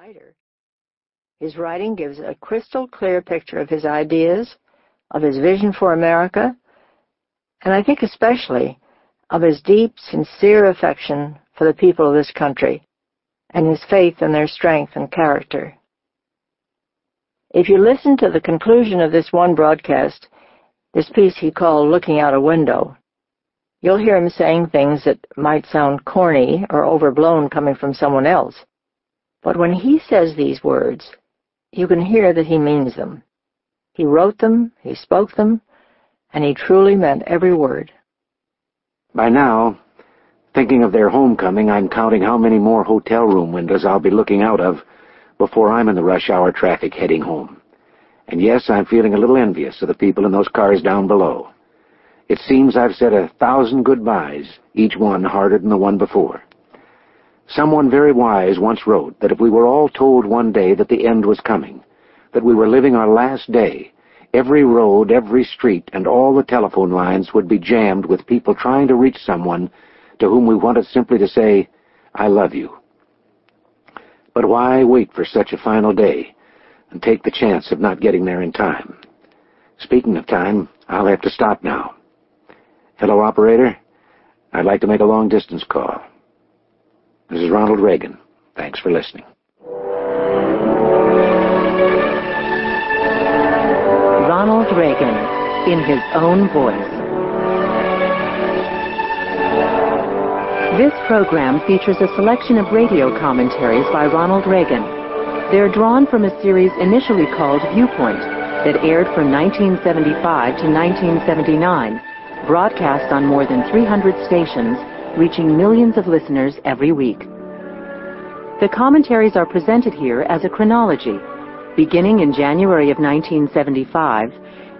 writer. His writing gives a crystal clear picture of his ideas, of his vision for America, and I think especially of his deep, sincere affection for the people of this country and his faith in their strength and character. If you listen to the conclusion of this one broadcast, this piece he called Looking Out a Window, you'll hear him saying things that might sound corny or overblown coming from someone else. But when he says these words, you can hear that he means them. He wrote them, he spoke them, and he truly meant every word. By now, thinking of their homecoming, I'm counting how many more hotel room windows I'll be looking out of before I'm in the rush hour traffic heading home. And yes, I'm feeling a little envious of the people in those cars down below. It seems I've said a thousand goodbyes, each one harder than the one before. Someone very wise once wrote that if we were all told one day that the end was coming, that we were living our last day, every road, every street, and all the telephone lines would be jammed with people trying to reach someone to whom we wanted simply to say, I love you. But why wait for such a final day and take the chance of not getting there in time? Speaking of time, I'll have to stop now. Hello, operator. I'd like to make a long-distance call. This is Ronald Reagan. Thanks for listening. Ronald Reagan, in his own voice. This program features a selection of radio commentaries by Ronald Reagan. They're drawn from a series initially called Viewpoint that aired from 1975 to 1979, broadcast on more than 300 stations, reaching millions of listeners every week. The commentaries are presented here as a chronology, beginning in January of 1975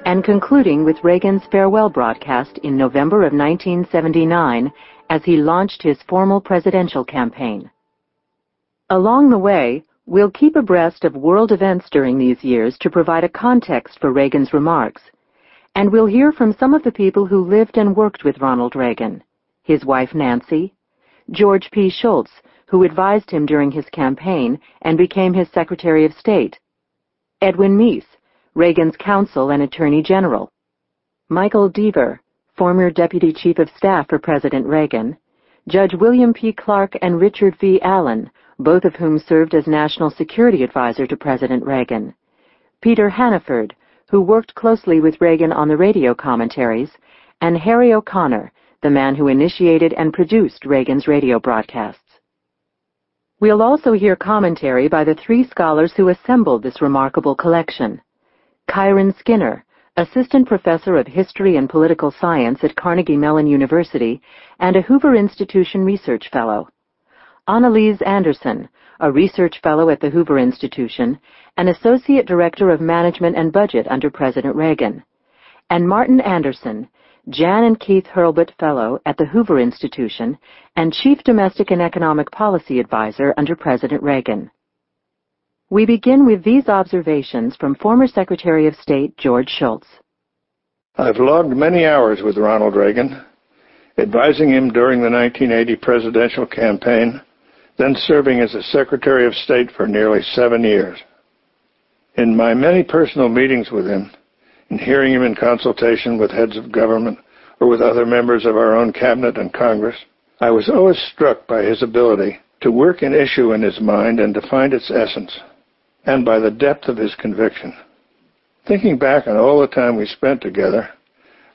and concluding with Reagan's farewell broadcast in November of 1979 as he launched his formal presidential campaign. Along the way, we'll keep abreast of world events during these years to provide a context for Reagan's remarks, and we'll hear from some of the people who lived and worked with Ronald Reagan, his wife Nancy, George P. Shultz, who advised him during his campaign and became his Secretary of State, Edwin Meese, Reagan's counsel and Attorney General, Michael Deaver, former Deputy Chief of Staff for President Reagan, Judge William P. Clark and Richard V. Allen, both of whom served as National Security Advisor to President Reagan, Peter Hannaford, who worked closely with Reagan on the radio commentaries, and Harry O'Connor, the man who initiated and produced Reagan's radio broadcasts. We'll also hear commentary by the three scholars who assembled this remarkable collection. Kiron Skinner, Assistant Professor of History and Political Science at Carnegie Mellon University and a Hoover Institution Research Fellow. Annelise Anderson, a Research Fellow at the Hoover Institution and Associate Director of Management and Budget under President Reagan. And Martin Anderson, Jan and Keith Hurlbut Fellow at the Hoover Institution and Chief Domestic and Economic Policy Advisor under President Reagan. We begin with these observations from former Secretary of State George Shultz. I've logged many hours with Ronald Reagan, advising him during the 1980 presidential campaign, then serving as a Secretary of State for nearly seven years. In my many personal meetings with him, in hearing him in consultation with heads of government or with other members of our own cabinet and Congress, I was always struck by his ability to work an issue in his mind and to find its essence and by the depth of his conviction. Thinking back on all the time we spent together,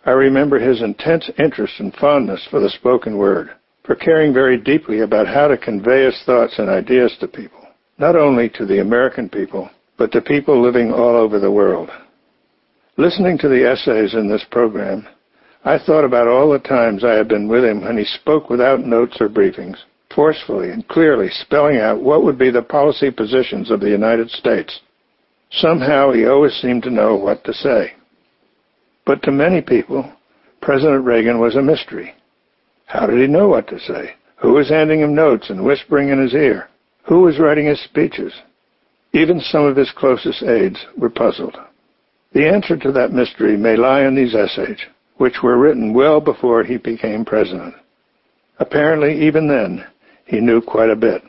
I remember his intense interest and fondness for the spoken word, for caring very deeply about how to convey his thoughts and ideas to people, not only to the American people, but to people living all over the world. Listening to the essays in this program, I thought about all the times I had been with him when he spoke without notes or briefings, forcefully and clearly spelling out what would be the policy positions of the United States. Somehow he always seemed to know what to say. But to many people, President Reagan was a mystery. How did he know what to say? Who was handing him notes and whispering in his ear? Who was writing his speeches? Even some of his closest aides were puzzled. The answer to that mystery may lie in these essays, which were written well before he became president. Apparently, even then, he knew quite a bit.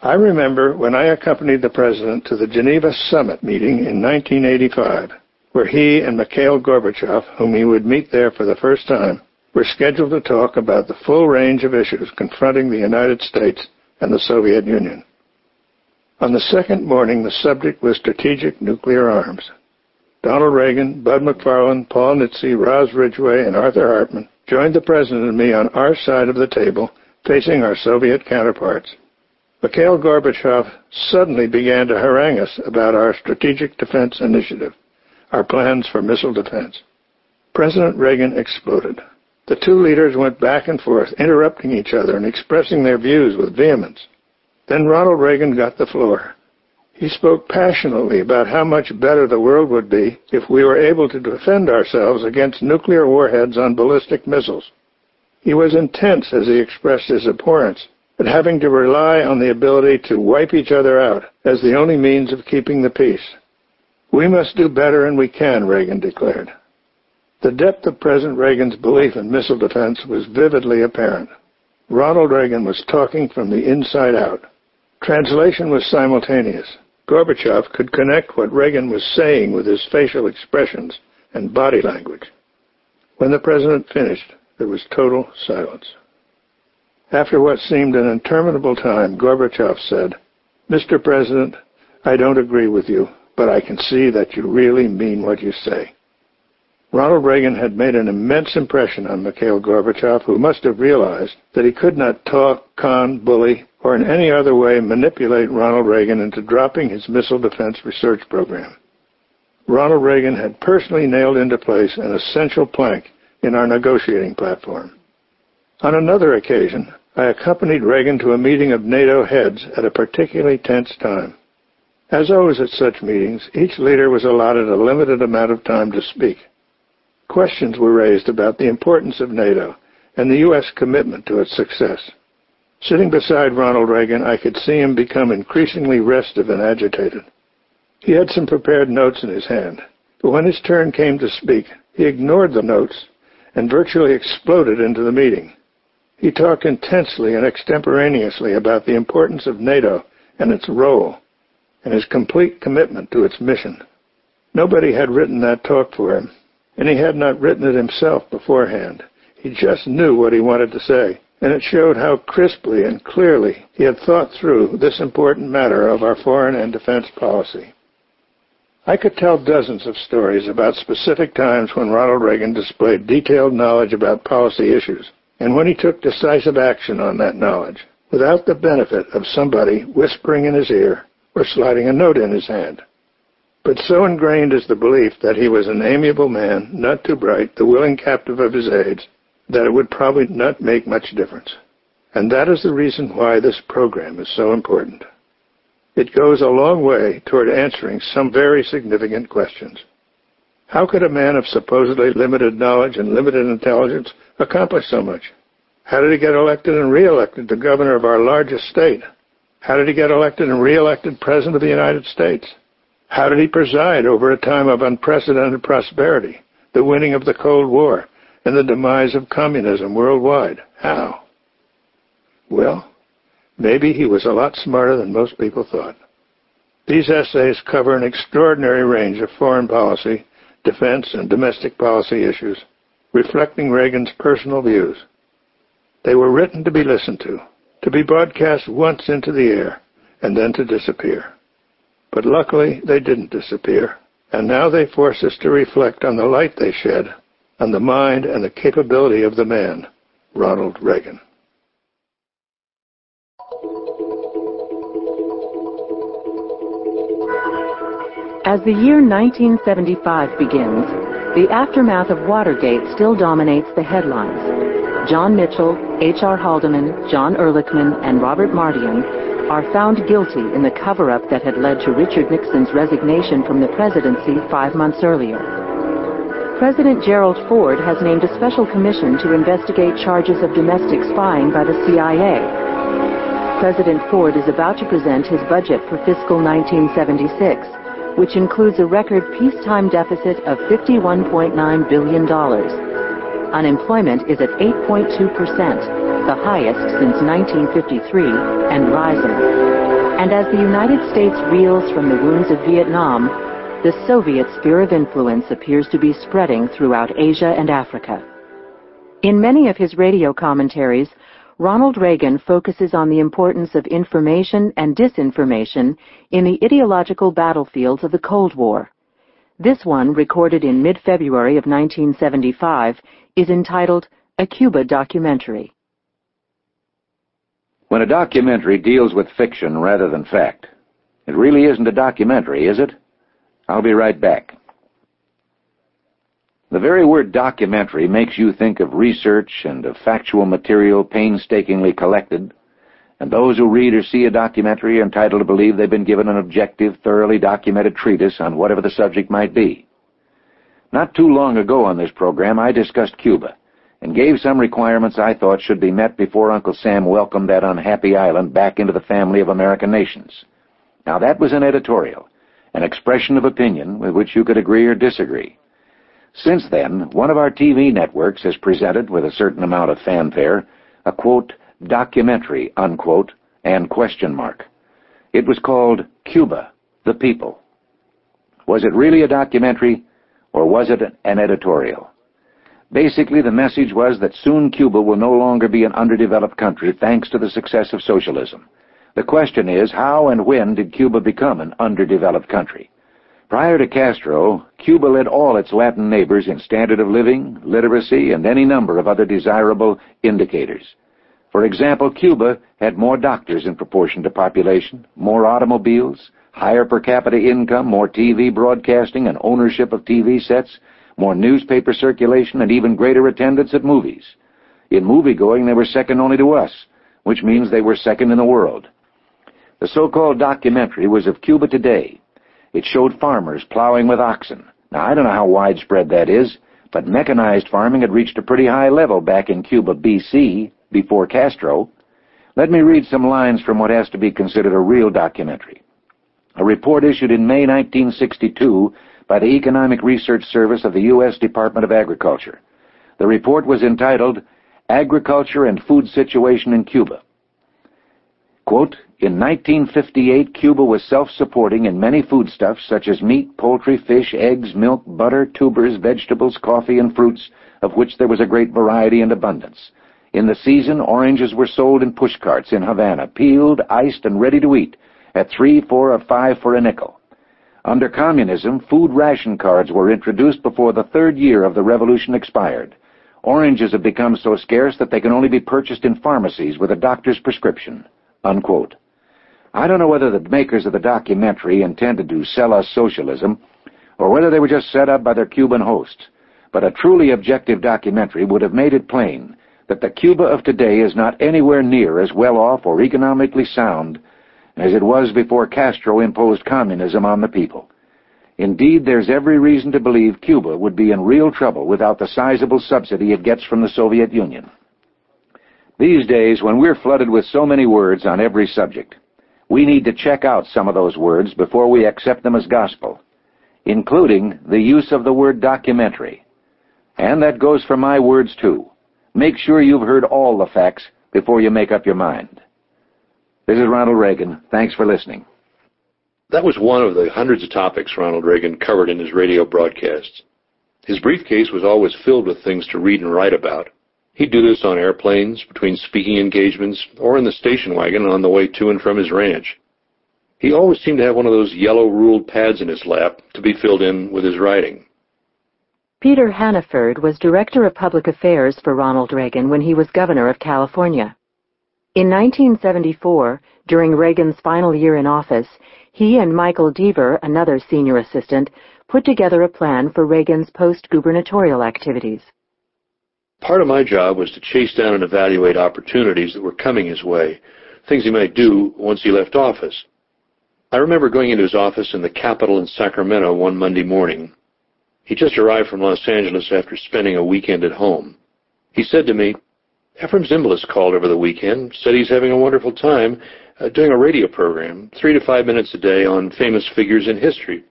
I remember when I accompanied the President to the Geneva Summit meeting in 1985, where he and Mikhail Gorbachev, whom he would meet there for the first time, were scheduled to talk about the full range of issues confronting the United States and the Soviet Union. On the second morning, the subject was strategic nuclear arms. Donald Regan, Bud McFarlane, Paul Nitze, Roz Ridgway, and Arthur Hartman joined the President and me on our side of the table, facing our Soviet counterparts. Mikhail Gorbachev suddenly began to harangue us about our Strategic Defense Initiative, our plans for missile defense. President Reagan exploded. The two leaders went back and forth, interrupting each other and expressing their views with vehemence. Then Ronald Reagan got the floor. He spoke passionately about how much better the world would be if we were able to defend ourselves against nuclear warheads on ballistic missiles. He was intense as he expressed his abhorrence at having to rely on the ability to wipe each other out as the only means of keeping the peace. We must do better and we can, Reagan declared. The depth of President Reagan's belief in missile defense was vividly apparent. Ronald Reagan was talking from the inside out. Translation was simultaneous. Gorbachev could connect what Reagan was saying with his facial expressions and body language. When the president finished, there was total silence. After what seemed an interminable time, Gorbachev said, Mr. President, I don't agree with you, but I can see that you really mean what you say. Ronald Reagan had made an immense impression on Mikhail Gorbachev, who must have realized that he could not talk, con, bully, or in any other way manipulate Ronald Reagan into dropping his missile defense research program. Ronald Reagan had personally nailed into place an essential plank in our negotiating platform. On another occasion, I accompanied Reagan to a meeting of NATO heads at a particularly tense time. As always at such meetings, each leader was allotted a limited amount of time to speak. Questions were raised about the importance of NATO and the U.S. commitment to its success. Sitting beside Ronald Reagan, I could see him become increasingly restive and agitated. He had some prepared notes in his hand, but when his turn came to speak, he ignored the notes and virtually exploded into the meeting. He talked intensely and extemporaneously about the importance of NATO and its role, and his complete commitment to its mission. Nobody had written that talk for him, and he had not written it himself beforehand. He just knew what he wanted to say, and it showed how crisply and clearly he had thought through this important matter of our foreign and defense policy. I could tell dozens of stories about specific times when Ronald Reagan displayed detailed knowledge about policy issues, and when he took decisive action on that knowledge, without the benefit of somebody whispering in his ear or sliding a note in his hand. But so ingrained is the belief that he was an amiable man, not too bright, the willing captive of his age, that it would probably not make much difference. And that is the reason why this program is so important. It goes a long way toward answering some very significant questions. How could a man of supposedly limited knowledge and limited intelligence accomplish so much? How did he get elected and reelected the governor of our largest state? How did he get elected and reelected president of the United States? How did he preside over a time of unprecedented prosperity, the winning of the Cold War, and the demise of communism worldwide? How? Well, maybe he was a lot smarter than most people thought. These essays cover an extraordinary range of foreign policy, defense, and domestic policy issues, reflecting Reagan's personal views. They were written to be listened to, to be broadcast once into the air, and then to disappear. But luckily, they didn't disappear, and now they force us to reflect on the light they shed on the mind and the capability of the man, Ronald Reagan. As the year 1975 begins, the aftermath of Watergate still dominates the headlines. John Mitchell, H.R. Haldeman, John Ehrlichman, and Robert Mardian are found guilty in the cover-up that had led to Richard Nixon's resignation from the presidency five months earlier. President Gerald Ford has named a special commission to investigate charges of domestic spying by the CIA. President Ford is about to present his budget for fiscal 1976, which includes a record peacetime deficit of $51.9 billion. Unemployment is at 8.2 percent the highest since 1953, and rising. And as the United States reels from the wounds of Vietnam, the Soviet sphere of influence appears to be spreading throughout Asia and Africa. In many of his radio commentaries, Ronald Reagan focuses on the importance of information and disinformation in the ideological battlefields of the Cold War. This one, recorded in mid-February of 1975, is entitled A Cuba Documentary. When a documentary deals with fiction rather than fact, it really isn't a documentary, is it? I'll be right back. The very word documentary makes you think of research and of factual material painstakingly collected, and those who read or see a documentary are entitled to believe they've been given an objective, thoroughly documented treatise on whatever the subject might be. Not too long ago on this program, I discussed Cuba and gave some requirements I thought should be met before Uncle Sam welcomed that unhappy island back into the family of American nations. Now that was an editorial, an expression of opinion with which you could agree or disagree. Since then, one of our TV networks has presented, with a certain amount of fanfare, a quote, documentary, unquote, and question mark. It was called Cuba, the People. Was it really a documentary, or was it an editorial? Basically, the message was that soon Cuba will no longer be an underdeveloped country thanks to the success of socialism. The question is, how and when did Cuba become an underdeveloped country? Prior to Castro, Cuba led all its Latin neighbors in standard of living, literacy, and any number of other desirable indicators. For example, Cuba had more doctors in proportion to population, more automobiles, higher per capita income, more TV broadcasting and ownership of TV sets, more newspaper circulation, and even greater attendance at movies. In moviegoing, they were second only to us, which means they were second in the world. The so-called documentary was of Cuba today, it showed farmers plowing with oxen. Now, I don't know how widespread that is, but mechanized farming had reached a pretty high level back in Cuba, B.C., before Castro. Let me read some lines from what has to be considered a real documentary. A report issued in May 1962 by the Economic Research Service of the U.S. Department of Agriculture. The report was entitled Agriculture and Food Situation in Cuba. Quote, in 1958, Cuba was self-supporting in many foodstuffs such as meat, poultry, fish, eggs, milk, butter, tubers, vegetables, coffee, and fruits, of which there was a great variety and abundance. In the season, oranges were sold in pushcarts in Havana, peeled, iced, and ready to eat, at three, four, or five for a nickel. Under communism, food ration cards were introduced before the third year of the revolution expired. Oranges have become so scarce that they can only be purchased in pharmacies with a doctor's prescription. Unquote. I don't know whether the makers of the documentary intended to sell us socialism, or whether they were just set up by their Cuban hosts, but a truly objective documentary would have made it plain that the Cuba of today is not anywhere near as well off or economically sound as it was before Castro imposed communism on the people. Indeed, there's every reason to believe Cuba would be in real trouble without the sizable subsidy it gets from the Soviet Union. These days, when we're flooded with so many words on every subject, we need to check out some of those words before we accept them as gospel, including the use of the word documentary. And that goes for my words too. Make sure you've heard all the facts before you make up your mind. This is Ronald Reagan. Thanks for listening. That was one of the hundreds of topics Ronald Reagan covered in his radio broadcasts. His briefcase was always filled with things to read and write about. He'd do this on airplanes, between speaking engagements, or in the station wagon on the way to and from his ranch. He always seemed to have one of those yellow ruled pads in his lap to be filled in with his writing. Peter Hannaford was Director of Public Affairs for Ronald Reagan when he was Governor of California. In 1974, during Reagan's final year in office, he and Michael Deaver, another senior assistant, put together a plan for Reagan's post-gubernatorial activities. Part of my job was to chase down and evaluate opportunities that were coming his way, things he might do once he left office. I remember going into his office in the Capitol in Sacramento one Monday morning. He just arrived from Los Angeles after spending a weekend at home. He said to me, Efrem Zimbalist called over the weekend, said he's having a wonderful time uh, doing a radio program, three to five minutes a day on famous figures in history.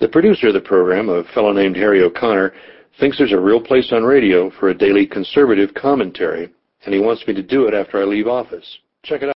The producer of the program, a fellow named Harry O'Connor, thinks there's a real place on radio for a daily conservative commentary, and he wants me to do it after I leave office. Check it out.